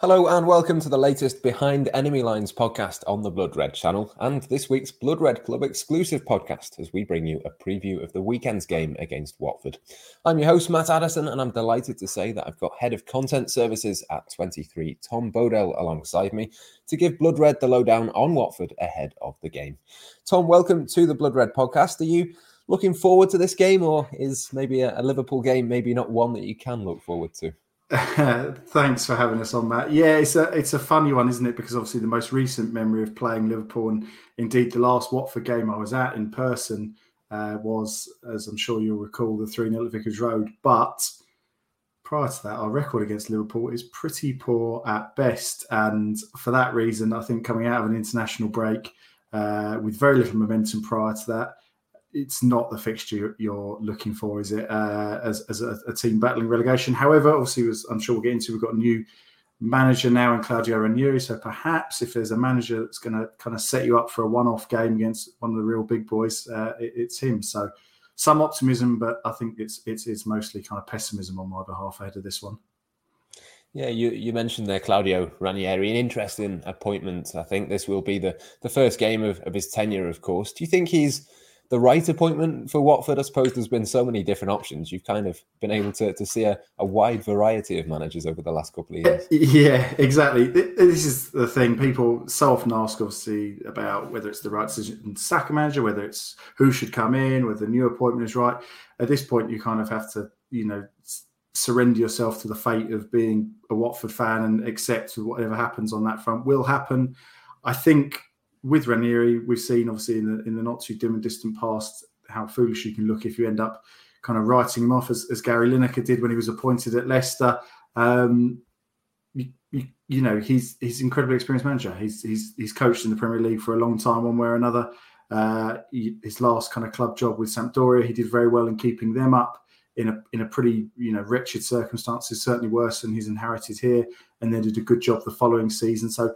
Hello and welcome to the latest Behind Enemy Lines podcast on the Blood Red channel and this week's Blood Red Club exclusive podcast as we bring you a preview of the weekend's game against Watford. I'm your host, Matt Addison, and I'm delighted to say that I've got Head of Content Services at 23, Tom Bodell, alongside me to give Blood Red the lowdown on Watford ahead of the game. Tom, welcome to the Blood Red podcast. Are you looking forward to this game or is maybe a, a Liverpool game maybe not one that you can look forward to? Thanks for having us on, Matt. Yeah, it's a it's a funny one, isn't it? Because obviously the most recent memory of playing Liverpool, and indeed the last Watford game I was at in person, uh, was, as I'm sure you'll recall, the three 0 at Vicarage Road. But prior to that, our record against Liverpool is pretty poor at best, and for that reason, I think coming out of an international break uh, with very little momentum prior to that, it's not the fixture you're looking for, is it? Uh, as as a, a, team battling relegation. However, obviously, I'm sure we'll get into, we've got a new manager now in Claudio Ranieri. So perhaps if there's a manager that's going to kind of set you up for a one-off game against one of the real big boys, uh, it, it's him. So some optimism, but I think it's it's it's mostly kind of pessimism on my behalf ahead of this one. Yeah, you, you mentioned there Claudio Ranieri, an interesting appointment. I think this will be the, the first game of, of his tenure, of course. Do you think he's the right appointment for Watford? I suppose there's been so many different options. You've kind of been able to, to see a, a wide variety of managers over the last couple of years. Uh, yeah, exactly. This is the thing. People so often ask, obviously, about whether it's the right decision to sack a manager, whether it's who should come in, whether the new appointment is right. At this point, you kind of have to, you know, surrender yourself to the fate of being a Watford fan and accept whatever happens on that front will happen. I think with Ranieri, we've seen obviously in the in the not too dim and distant past how foolish you can look if you end up kind of writing him off as, as Gary Lineker did when he was appointed at Leicester. Um, you, you, you, know he's he's incredibly experienced manager. He's he's he's coached in the Premier League for a long time, one way or another. Uh, he, his last kind of club job with Sampdoria, he did very well in keeping them up in a in a pretty you know wretched circumstances, certainly worse than he's inherited here, and then did a good job the following season. So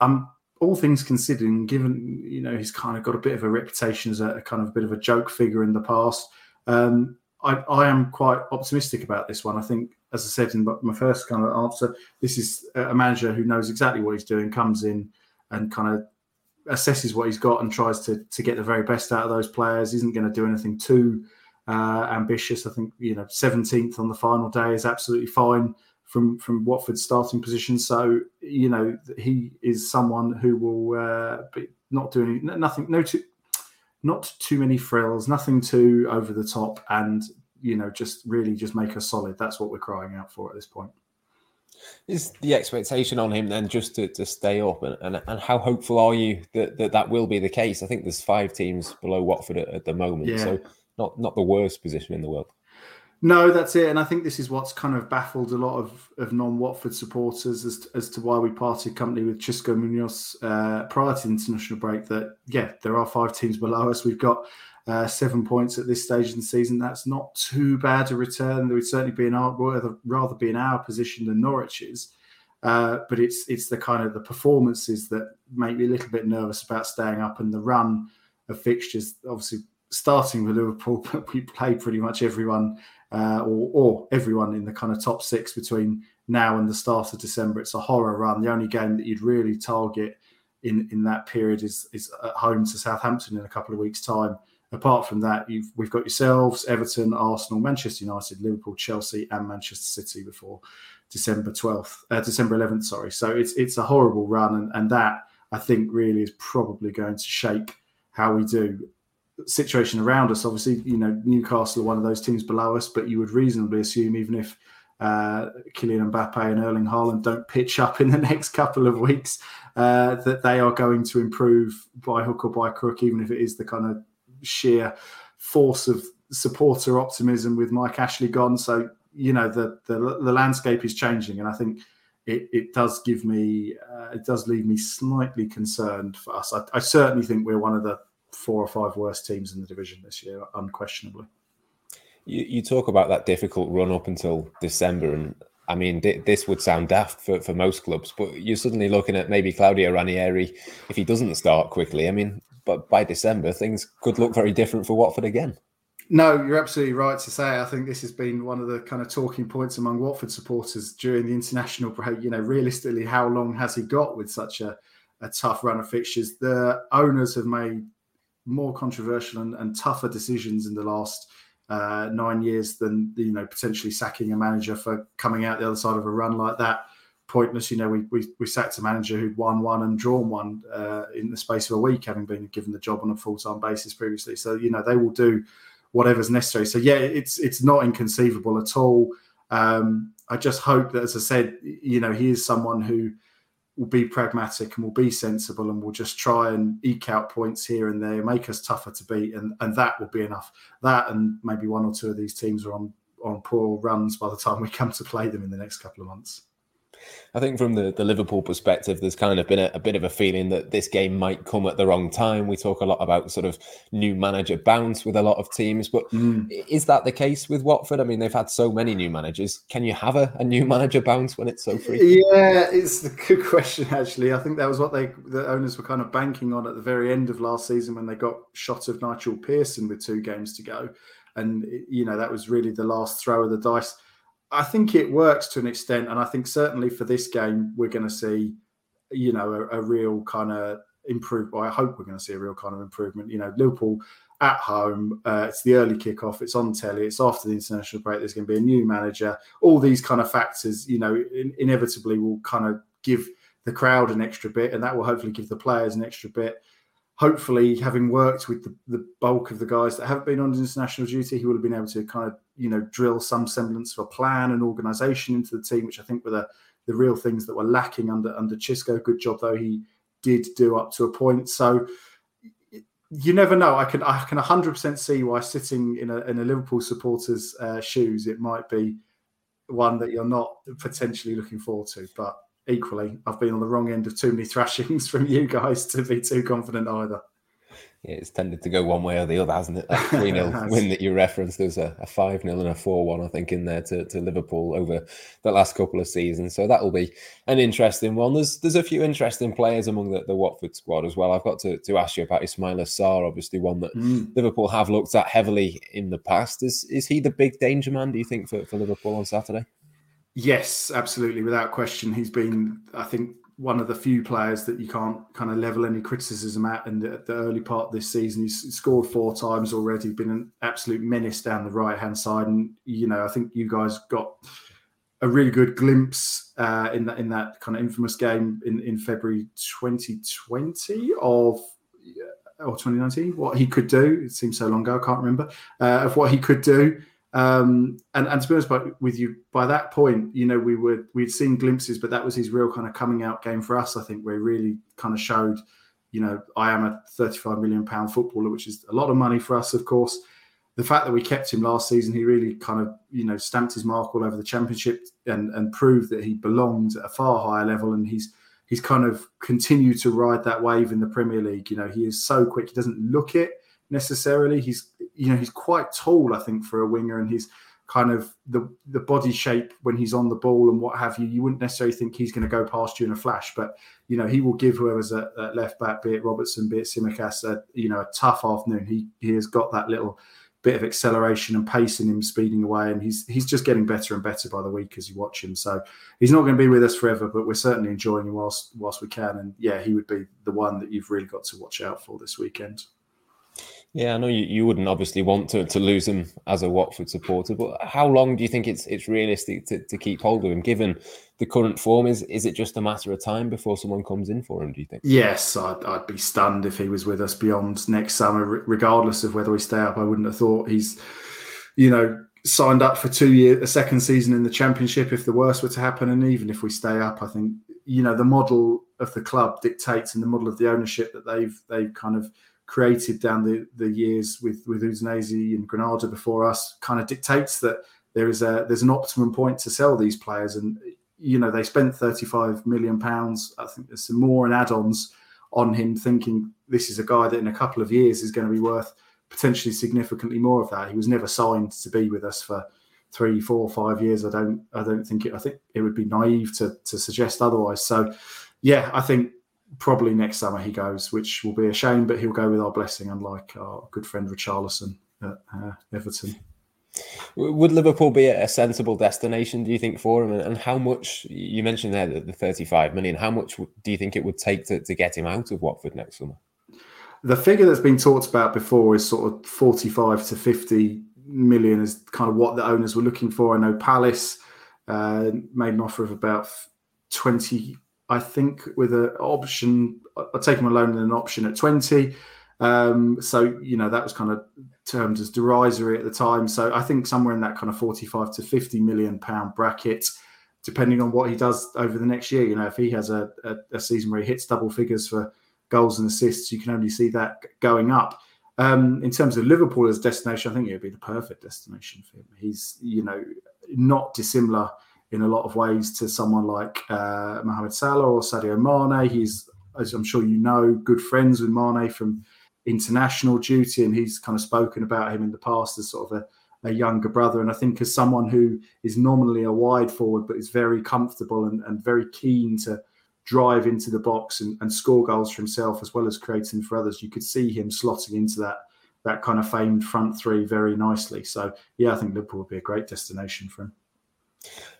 I'm all things considered, and given you know he's kind of got a bit of a reputation as a, a kind of a bit of a joke figure in the past, um, I, I, am quite optimistic about this one. I think, as I said in my first kind of answer, this is a manager who knows exactly what he's doing, comes in and kind of assesses what he's got and tries to to get the very best out of those players. Isn't going to do anything too uh, ambitious. I think you know 17th on the final day is absolutely fine from from Watford's starting position. So you know he is someone who will uh, be not doing nothing, no too, not too many frills, nothing too over the top, and you know just really just make us solid. That's what we're crying out for at this point. Is the expectation on him then just to, to stay up, and, and, and how hopeful are you that, that that will be the case? I think there's five teams below Watford at, at the moment, yeah. so not not the worst position in the world. No, that's it. And I think this is what's kind of baffled a lot of, of non Watford supporters as, as to why we parted company with Xisco Munoz uh, prior to the international break. That, yeah, there are five teams below us. We've got uh, seven points at this stage in the season. That's not too bad a return. There would certainly be in our rather, rather be in our position than Norwich's. Uh, but it's it's the kind of the performances that make me a little bit nervous about staying up and the run of fixtures. Obviously, starting with Liverpool, but we play pretty much everyone uh, or, or, everyone in the kind of top six between now and the start of December. It's a horror run. The only game that you'd really target in, in that period is, is at home to Southampton in a couple of weeks' time. Apart from that, we've got yourselves, Everton, Arsenal, Manchester United, Liverpool, Chelsea, and Manchester City before December 12th, uh, December 11th, sorry. So it's it's a horrible run, and, and that I think really is probably going to shake how we do situation around us. Obviously, you know, Newcastle are one of those teams below us, but you would reasonably assume even if uh, Kylian Mbappe and Erling Haaland don't pitch up in the next couple of weeks, uh, that they are going to improve by hook or by crook, even if it is the kind of sheer force of supporter optimism with Mike Ashley gone. So you know the the, the landscape is changing, and I think it, it does give me uh, it does leave me slightly concerned for us. I, I certainly think we're one of the four or five worst teams in the division this year, unquestionably. You, you talk about that difficult run up until December, and I mean, this would sound daft for, for most clubs, but you're suddenly looking at maybe Claudio Ranieri if he doesn't start quickly. I mean, but by December, things could look very different for Watford again. No, you're absolutely right to say. I think this has been one of the kind of talking points among Watford supporters during the international break. You know, realistically, how long has he got with such a, a tough run of fixtures? The owners have made more controversial and, and tougher decisions in the last uh, nine years than you know potentially sacking a manager for coming out the other side of a run like that. Pointless, you know. We we, we sacked a manager who'd won one and drawn one uh, in the space of a week, having been given the job on a full time basis previously. So you know they will do whatever's necessary. So yeah, it's it's not inconceivable at all. Um, I just hope that, as I said, you know, he is someone who will be pragmatic and will be sensible and will just try and eke out points here and there, make us tougher to beat, and and that will be enough. That and maybe one or two of these teams are on on poor runs by the time we come to play them in the next couple of months. I think from the, the Liverpool perspective, there's kind of been a, a, bit of a feeling that this game might come at the wrong time. We talk a lot about sort of new manager bounce with a lot of teams, but mm. is that the case with Watford? I mean, they've had so many new managers. Can you have a, a new manager bounce when it's so free? Yeah, it's a good question, actually. I think that was what they the owners were kind of banking on at the very end of last season when they got shot of Nigel Pearson with two games to go. And, you know, that was really the last throw of the dice I think it works to an extent, and I think certainly for this game we're going to see, you know, a, a real kind of improvement. Well, I hope we're going to see a real kind of improvement. You know, Liverpool at home, uh, it's the early kickoff, it's on telly, it's after the international break. There's going to be a new manager. All these kind of factors, you know, in, inevitably will kind of give the crowd an extra bit, and that will hopefully give the players an extra bit hopefully, having worked with the, the, bulk of the guys that have been on international duty, he would have been able to kind of, you know, drill some semblance of a plan and organisation into the team, which I think were the, the real things that were lacking under under Xisco. Good job though he did do up to a point. So you never know. I can I can 100% see why sitting in a in a Liverpool supporter's uh, shoes, it might be one that you're not potentially looking forward to, but equally, I've been on the wrong end of too many thrashings from you guys to be too confident either. Yeah, it's tended to go one way or the other, hasn't it? That 3 0 win that you referenced, there's a, a 5 0 and a 4 1, I think, in there to, to Liverpool over the last couple of seasons. So that'll be an interesting one. There's there's a few interesting players among the, the Watford squad as well. I've got to, to ask you about Ismaila Sarr, obviously, one that mm. Liverpool have looked at heavily in the past. Is is he the big danger man, do you think, for, for Liverpool on Saturday? Yes, absolutely, without question. He's been, I think, one of the few players that you can't kind of level any criticism at in the, the early part of this season. He's scored four times already, been an absolute menace down the right hand side, and you know, I think you guys got a really good glimpse uh, in that in that kind of infamous game in, in February 2020 of or 2019 what he could do. It seems so long ago, I can't remember uh, of what he could do. Um, and, and to be honest by, with you, by that point, you know, we were we'd seen glimpses, but that was his real kind of coming out game for us. I think where he really kind of showed, you know, I am a 35 million pound footballer, which is a lot of money for us, of course. The fact that we kept him last season, he really kind of, you know, stamped his mark all over the championship and and proved that he belonged at a far higher level. And he's he's kind of continued to ride that wave in the Premier League. You know, he is so quick; he doesn't look it necessarily. He's you know he's quite tall, I think, for a winger, and he's kind of the the body shape when he's on the ball and what have you. You wouldn't necessarily think he's going to go past you in a flash, but you know he will give whoever's at, at left back, be it Robertson, be it Tsimikas, a you know a tough afternoon. He he has got that little bit of acceleration and pace in him speeding away and he's he's just getting better and better by the week as you watch him so he's not going to be with us forever but we're certainly enjoying him whilst whilst we can and yeah he would be the one that you've really got to watch out for this weekend yeah, I know you, you wouldn't obviously want to, to lose him as a Watford supporter, but how long do you think it's it's realistic to, to keep hold of him given the current form? Is is it just a matter of time before someone comes in for him, do you think? Yes, I'd, I'd be stunned if he was with us beyond next summer, regardless of whether we stay up. I wouldn't have thought he's, you know, signed up for two years, a second season in the championship if the worst were to happen. And even if we stay up, I think, you know, the model of the club dictates and the model of the ownership that they've they've kind of created down the, the years with with Udinese and Granada before us kind of dictates that there is a there's an optimum point to sell these players. And you know they spent 35 million pounds. I think there's some more and add-ons on him thinking this is a guy that in a couple of years is going to be worth potentially significantly more of that. He was never signed to be with us for three four five years. I don't i don't think it i think it would be naive to to suggest otherwise. So yeah i think probably next summer he goes, which will be a shame, but he'll go with our blessing, unlike our good friend Richarlison at uh, Everton. Would Liverpool be a sensible destination, do you think, for him? And how much, you mentioned there the 35 million, how much do you think it would take to, to get him out of Watford next summer? The figure that's been talked about before is sort of 45 to 50 million is kind of what the owners were looking for. I know Palace uh, made an offer of about 20, I think, with an option. I'll take him alone and an option at 20. Um, so, you know, that was kind of termed as derisory at the time. So I think somewhere in that kind of 45 to 50 million pound bracket, depending on what he does over the next year. You know, if he has a, a, a season where he hits double figures for goals and assists, you can only see that going up. Um, in terms of Liverpool as destination, I think it would be the perfect destination for him. He's, you know, not dissimilar in a lot of ways to someone like uh, Mohamed Salah or Sadio Mane. He's, as I'm sure you know, good friends with Mane from international duty, and he's kind of spoken about him in the past as sort of a, a younger brother. And I think as someone who is nominally a wide forward, but is very comfortable and, and very keen to drive into the box and, and, score goals for himself as well as creating for others, you could see him slotting into that that kind of famed front three very nicely. So yeah, I think Liverpool would be a great destination for him.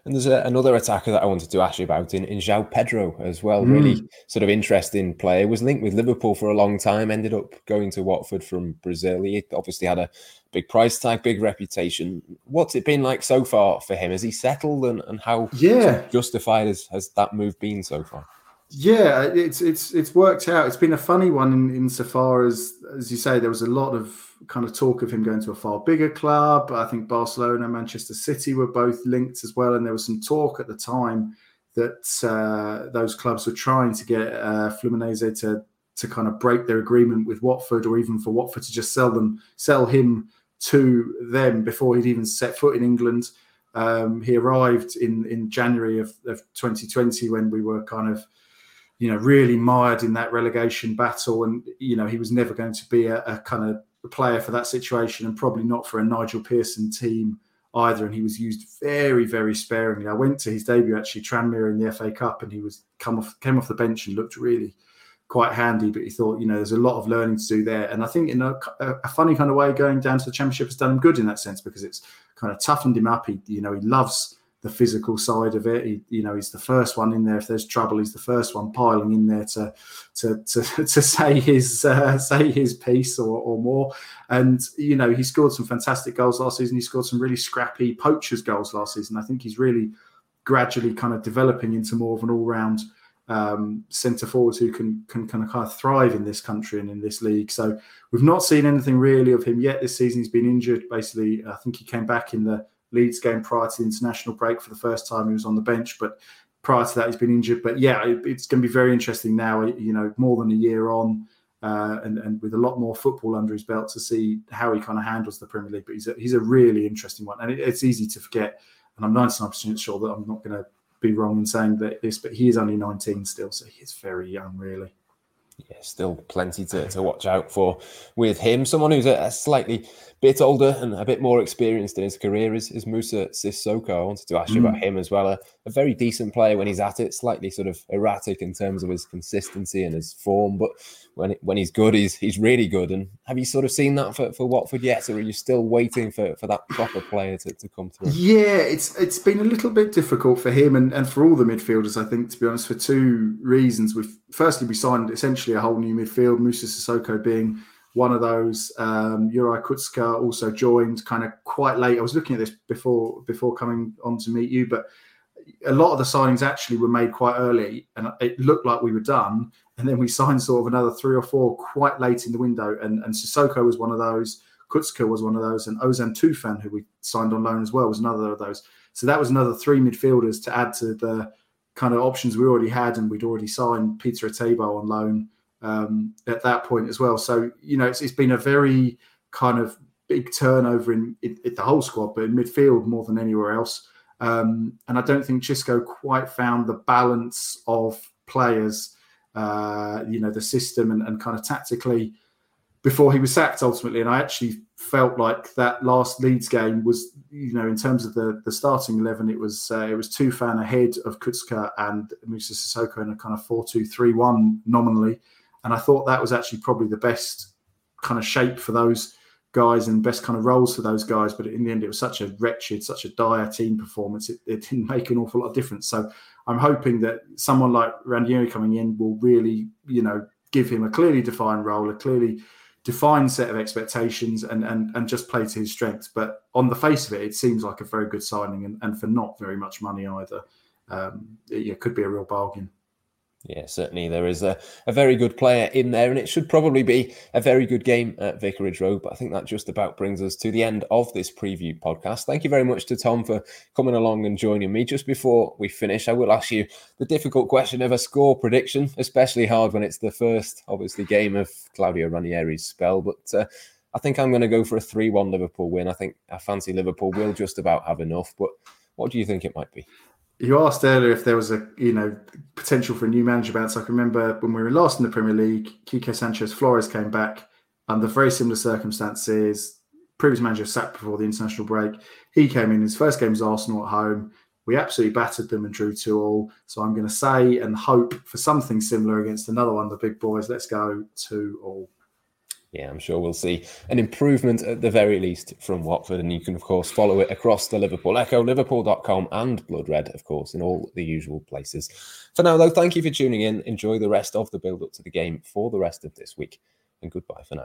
And there's a, another attacker that I wanted to ask you about in, in João Pedro as well. Mm. Really sort of interesting player. Was linked with Liverpool for a long time, ended up going to Watford from Brazil. He obviously had a big price tag, big reputation. What's it been like so far for him? Has he settled and, and how yeah. justified has, has that move been so far? Yeah, it's it's it's worked out. It's been a funny one in insofar as, as you say, there was a lot of kind of talk of him going to a far bigger club. I think Barcelona, Manchester City were both linked as well, and there was some talk at the time that uh, those clubs were trying to get uh, Fluminense to to kind of break their agreement with Watford, or even for Watford to just sell them, sell him to them before he'd even set foot in England. Um, he arrived in in January of, of 2020 when we were kind of you know, really mired in that relegation battle. And, you know, he was never going to be a, a kind of player for that situation and probably not for a Nigel Pearson team either. And he was used very, very sparingly. I went to his debut actually, Tranmere in the FA Cup, and he was come off came off the bench and looked really quite handy. But he thought, you know, there's a lot of learning to do there. And I think in a, a funny kind of way, going down to the Championship has done him good in that sense because it's kind of toughened him up. He, you know, he loves the physical side of it. He, you know, he's the first one in there. If there's trouble, he's the first one piling in there to to to, to say his uh, say his piece or, or more. And you know, he scored some fantastic goals last season. He scored some really scrappy poachers goals last season. I think he's really gradually kind of developing into more of an all round um, centre forward who can, can kind of kind of thrive in this country and in this league. So we've not seen anything really of him yet this season. He's been injured. Basically, I think he came back in the Leeds game prior to the international break for the first time. He was on the bench, but prior to that, he's been injured. But yeah, it, it's going to be very interesting now. You know, more than a year on, uh, and and with a lot more football under his belt to see how he kind of handles the Premier League. But he's a, he's a really interesting one, and it, it's easy to forget. And I'm 99% sure that I'm not going to be wrong in saying that this, but he is only 19 still, so he's very young, really yeah, still plenty to, to watch out for with him. Someone who's a, a, slightly bit older and a bit more experienced in his career is, is Moussa Sissoko. I wanted to ask you mm. about him as well. A, a, very decent player when he's at it, slightly sort of erratic in terms of his consistency and his form, but when it, when he's good, he's he's really good. And have you sort of seen that for, for Watford yet, or are you still waiting for, for that proper player to, to come through? Yeah, it's it's been a little bit difficult for him and, and for all the midfielders, I think, to be honest, for two reasons. We've firstly we signed essentially a whole new midfield, Moussa Sissoko being one of those. Um, Juraj Kucka also joined kind of quite late. I was looking at this before before coming on to meet you, but a lot of the signings actually were made quite early, and it looked like we were done and then we signed sort of another three or four quite late in the window. And, and Sissoko was one of those. Kucka was one of those, and Ozan Tufan, who we signed on loan as well, was another of those. So that was another three midfielders to add to the kind of options we already had, and we'd already signed Peter Etebo on loan um, at that point as well. So you know, it's, it's been a very kind of big turnover in, in, in, the whole squad, but in midfield more than anywhere else. Um, and I don't think Xisco quite found the balance of players uh, you know, the system and, and kind of tactically before he was sacked ultimately. And I actually felt like that last Leeds game was, you know, in terms of the the starting eleven, it was uh, it was Tufan ahead of Kucka and Moussa Sissoko in a kind of four two three one nominally, and I thought that was actually probably the best kind of shape for those guys and best kind of roles for those guys. But in the end, it was such a wretched, such a dire team performance. It, it didn't make an awful lot of difference. So I'm hoping that someone like Ranieri coming in will really, you know, give him a clearly defined role, a clearly defined set of expectations, and and and just play to his strengths. But on the face of it, it seems like a very good signing, and, and for not very much money either. Um, it, it could be a real bargain. Yeah, certainly there is a, a very good player in there, and it should probably be a very good game at Vicarage Road. But I think that just about brings us to the end of this preview podcast. Thank you very much to Tom for coming along and joining me. Just before we finish, I will ask you the difficult question of a score prediction, especially hard when it's the first, obviously, game of Claudio Ranieri's spell. But uh, I think I'm going to go for a 3 1 Liverpool win. I think I fancy Liverpool will just about have enough. But what do you think it might be? You asked earlier if there was a you know potential for a new manager bounce. I can remember when we were last in the Premier League, Quique Sanchez Flores came back under very similar circumstances. Previous manager sat before the international break. He came in. His first game was Arsenal at home. We absolutely battered them and drew two all. So I'm going to say and hope for something similar against another one of the big boys. Let's go two all yeah, I'm sure we'll see an improvement at the very least from Watford. And you can, of course, follow it across the Liverpool Echo, liverpool.com, and Blood Red, of course, in all the usual places. For now, though, thank you for tuning in. Enjoy the rest of the build up to the game for the rest of this week. And goodbye for now.